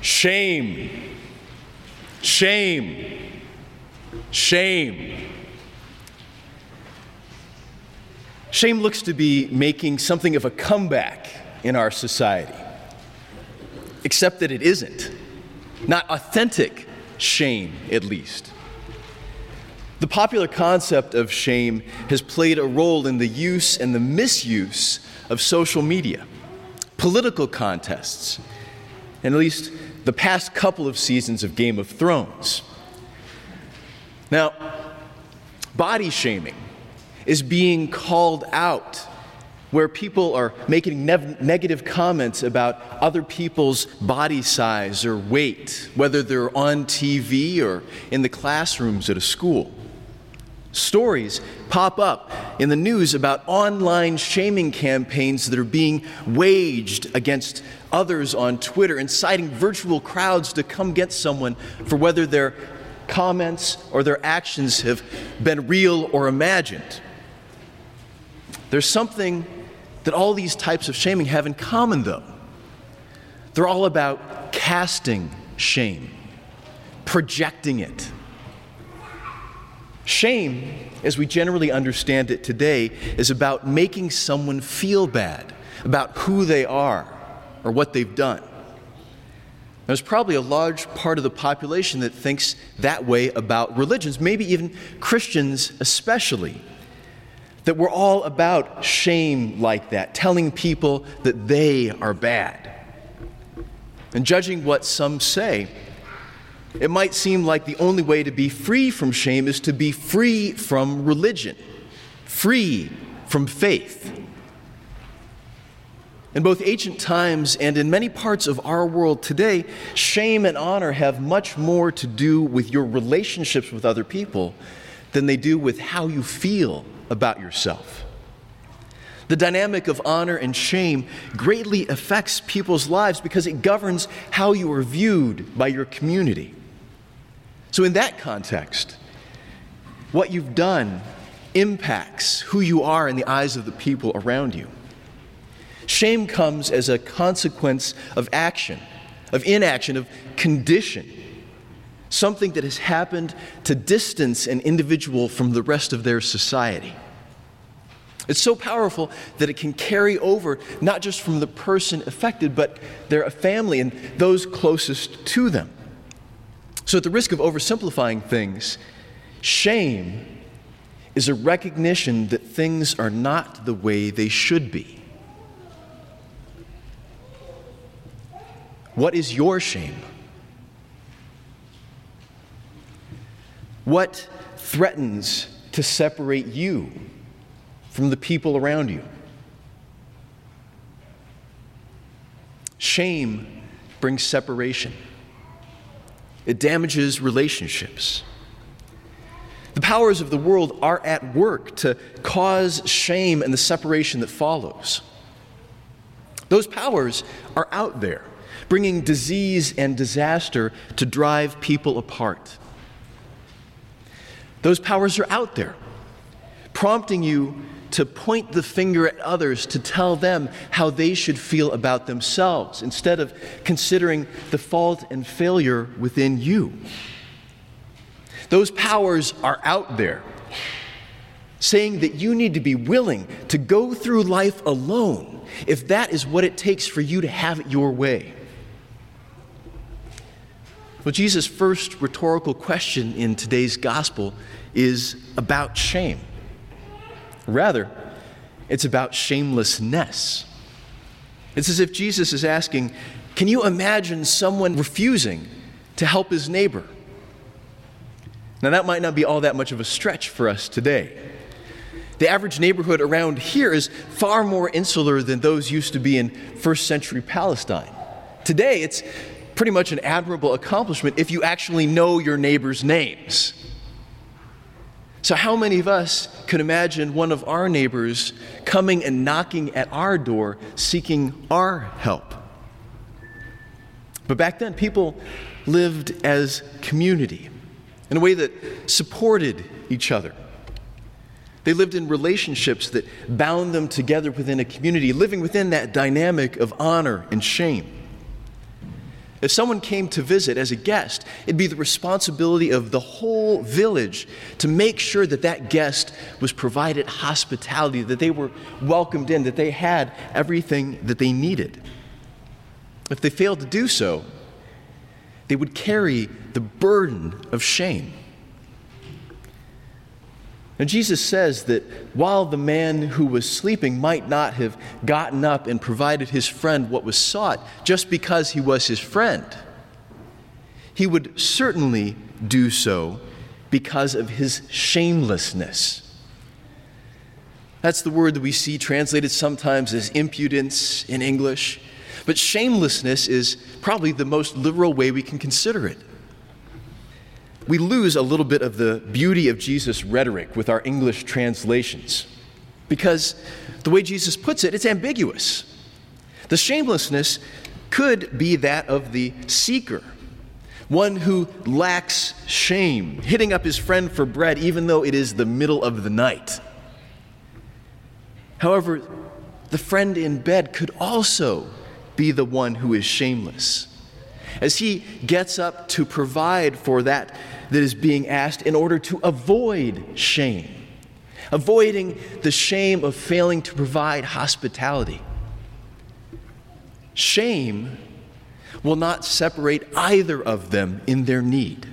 Shame. Shame. Shame. Shame looks to be making something of a comeback in our society, except that it isn't. Not authentic shame, at least. The popular concept of shame has played a role in the use and the misuse of social media, political contests, and at least the past couple of seasons of Game of Thrones. Now, body shaming is being called out where people are making nev- negative comments about other people's body size or weight, whether they're on TV or in the classrooms at a school. Stories pop up in the news about online shaming campaigns that are being waged against others on Twitter, inciting virtual crowds to come get someone for whether their comments or their actions have been real or imagined. There's something that all these types of shaming have in common, though. They're all about casting shame, projecting it. Shame, as we generally understand it today, is about making someone feel bad about who they are or what they've done. There's probably a large part of the population that thinks that way about religions, maybe even Christians especially. That we're all about shame like that, telling people that they are bad. And judging what some say, it might seem like the only way to be free from shame is to be free from religion, free from faith. In both ancient times and in many parts of our world today, shame and honor have much more to do with your relationships with other people than they do with how you feel about yourself. The dynamic of honor and shame greatly affects people's lives because it governs how you are viewed by your community. So, in that context, what you've done impacts who you are in the eyes of the people around you. Shame comes as a consequence of action, of inaction, of condition, something that has happened to distance an individual from the rest of their society. It's so powerful that it can carry over not just from the person affected, but their family and those closest to them. So, at the risk of oversimplifying things, shame is a recognition that things are not the way they should be. What is your shame? What threatens to separate you from the people around you? Shame brings separation. It damages relationships. The powers of the world are at work to cause shame and the separation that follows. Those powers are out there, bringing disease and disaster to drive people apart. Those powers are out there, prompting you to point the finger at others to tell them how they should feel about themselves instead of considering the fault and failure within you. Those powers are out there, saying that you need to be willing to go through life alone if that is what it takes for you to have it your way. Well, Jesus' first rhetorical question in today's gospel is about shame. Rather, it's about shamelessness. It's as if Jesus is asking, Can you imagine someone refusing to help his neighbor? Now, that might not be all that much of a stretch for us today. The average neighborhood around here is far more insular than those used to be in first century Palestine. Today, it's pretty much an admirable accomplishment if you actually know your neighbor's names. So, how many of us could imagine one of our neighbors coming and knocking at our door seeking our help? But back then, people lived as community in a way that supported each other. They lived in relationships that bound them together within a community, living within that dynamic of honor and shame. If someone came to visit as a guest, it'd be the responsibility of the whole village to make sure that that guest was provided hospitality, that they were welcomed in, that they had everything that they needed. If they failed to do so, they would carry the burden of shame. And Jesus says that while the man who was sleeping might not have gotten up and provided his friend what was sought just because he was his friend, he would certainly do so because of his shamelessness. That's the word that we see translated sometimes as impudence in English, but shamelessness is probably the most literal way we can consider it we lose a little bit of the beauty of Jesus' rhetoric with our English translations. Because the way Jesus puts it, it's ambiguous. The shamelessness could be that of the seeker, one who lacks shame, hitting up his friend for bread even though it is the middle of the night. However, the friend in bed could also be the one who is shameless as he gets up to provide for that that is being asked in order to avoid shame, avoiding the shame of failing to provide hospitality. Shame will not separate either of them in their need.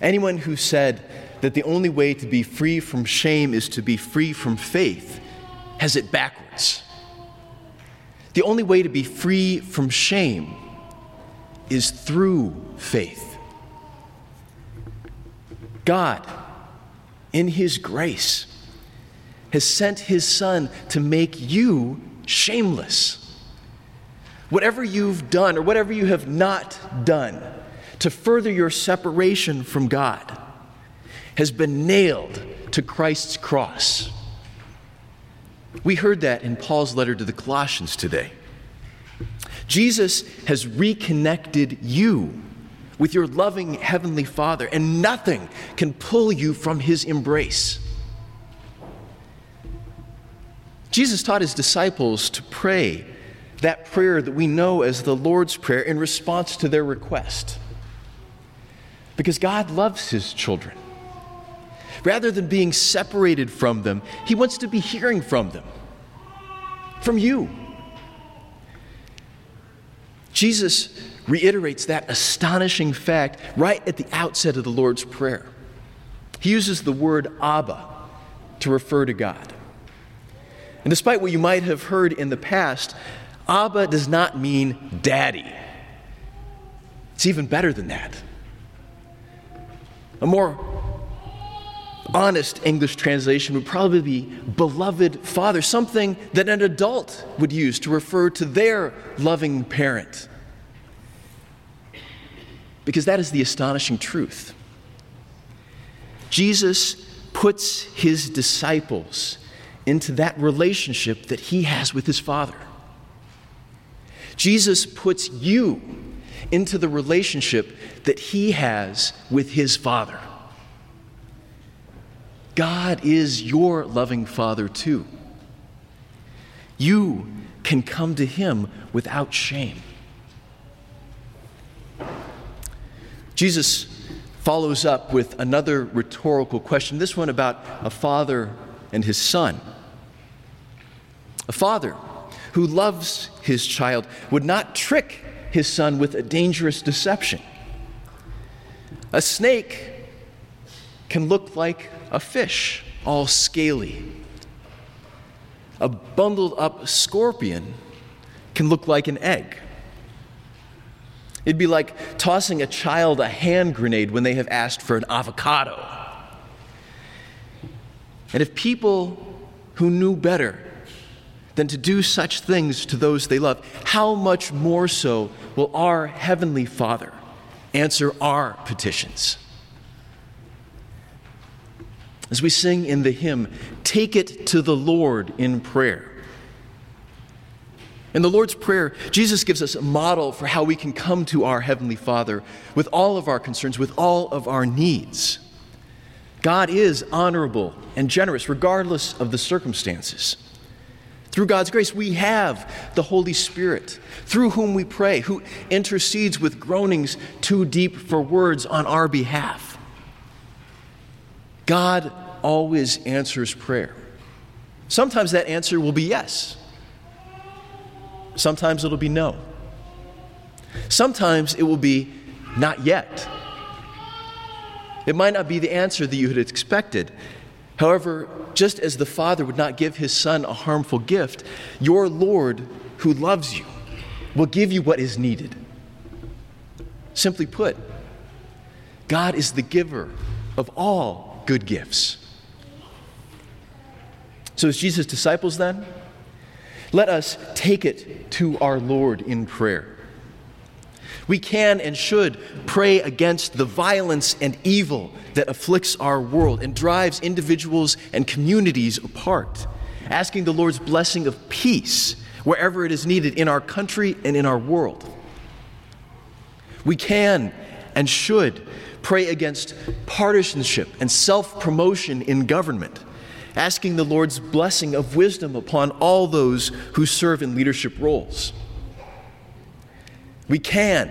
Anyone who said that the only way to be free from shame is to be free from faith has it backwards. The only way to be free from shame is through faith. God, in His grace, has sent His Son to make you shameless. Whatever you've done or whatever you have not done to further your separation from God has been nailed to Christ's cross. We heard that in Paul's letter to the Colossians today. Jesus has reconnected you with your loving Heavenly Father, and nothing can pull you from His embrace. Jesus taught His disciples to pray that prayer that we know as the Lord's Prayer in response to their request. Because God loves His children. Rather than being separated from them, He wants to be hearing from them, from you. Jesus reiterates that astonishing fact right at the outset of the Lord's Prayer. He uses the word Abba to refer to God. And despite what you might have heard in the past, Abba does not mean daddy. It's even better than that. A more honest English translation would probably be beloved father, something that an adult would use to refer to their loving parent. Because that is the astonishing truth. Jesus puts his disciples into that relationship that he has with his Father. Jesus puts you into the relationship that he has with his Father. God is your loving Father too. You can come to Him without shame. Jesus follows up with another rhetorical question, this one about a father and his son. A father who loves his child would not trick his son with a dangerous deception. A snake can look like a fish, all scaly. A bundled up scorpion can look like an egg. It'd be like tossing a child a hand grenade when they have asked for an avocado. And if people who knew better than to do such things to those they love, how much more so will our Heavenly Father answer our petitions? As we sing in the hymn, take it to the Lord in prayer. In the Lord's Prayer, Jesus gives us a model for how we can come to our Heavenly Father with all of our concerns, with all of our needs. God is honorable and generous regardless of the circumstances. Through God's grace, we have the Holy Spirit, through whom we pray, who intercedes with groanings too deep for words on our behalf. God always answers prayer. Sometimes that answer will be yes, sometimes it'll be no. Sometimes it will be not yet. It might not be the answer that you had expected. However, just as the Father would not give his Son a harmful gift, your Lord, who loves you, will give you what is needed. Simply put, God is the giver of all good gifts. So, as Jesus' disciples, then, let us take it to our Lord in prayer. We can and should pray against the violence and evil that afflicts our world and drives individuals and communities apart, asking the Lord's blessing of peace wherever it is needed in our country and in our world. We can and should pray against partisanship and self promotion in government, asking the Lord's blessing of wisdom upon all those who serve in leadership roles. We can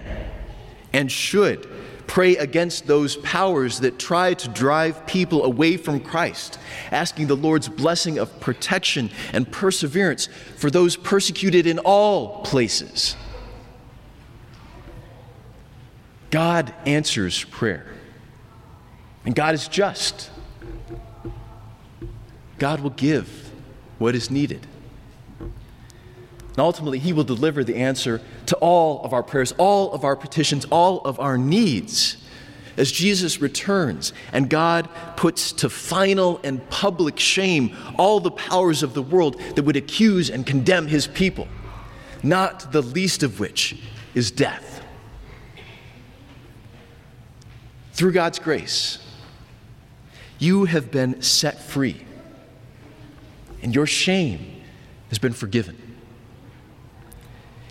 and should pray against those powers that try to drive people away from Christ, asking the Lord's blessing of protection and perseverance for those persecuted in all places. God answers prayer, and God is just. God will give what is needed. And ultimately, He will deliver the answer to all of our prayers, all of our petitions, all of our needs as Jesus returns and God puts to final and public shame all the powers of the world that would accuse and condemn His people, not the least of which is death. Through God's grace, you have been set free, and your shame has been forgiven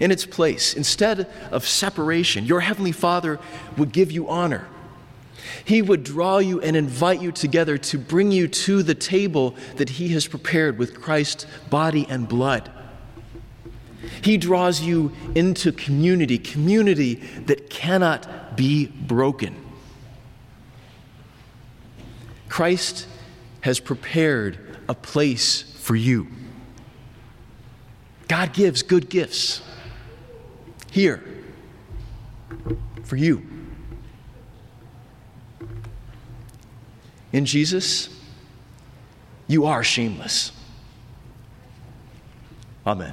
in its place. Instead of separation, your Heavenly Father would give you honor. He would draw you and invite you together to bring you to the table that He has prepared with Christ's body and blood. He draws you into community, community that cannot be broken. Christ has prepared a place for you. God gives good gifts here for you. In Jesus, you are shameless. Amen.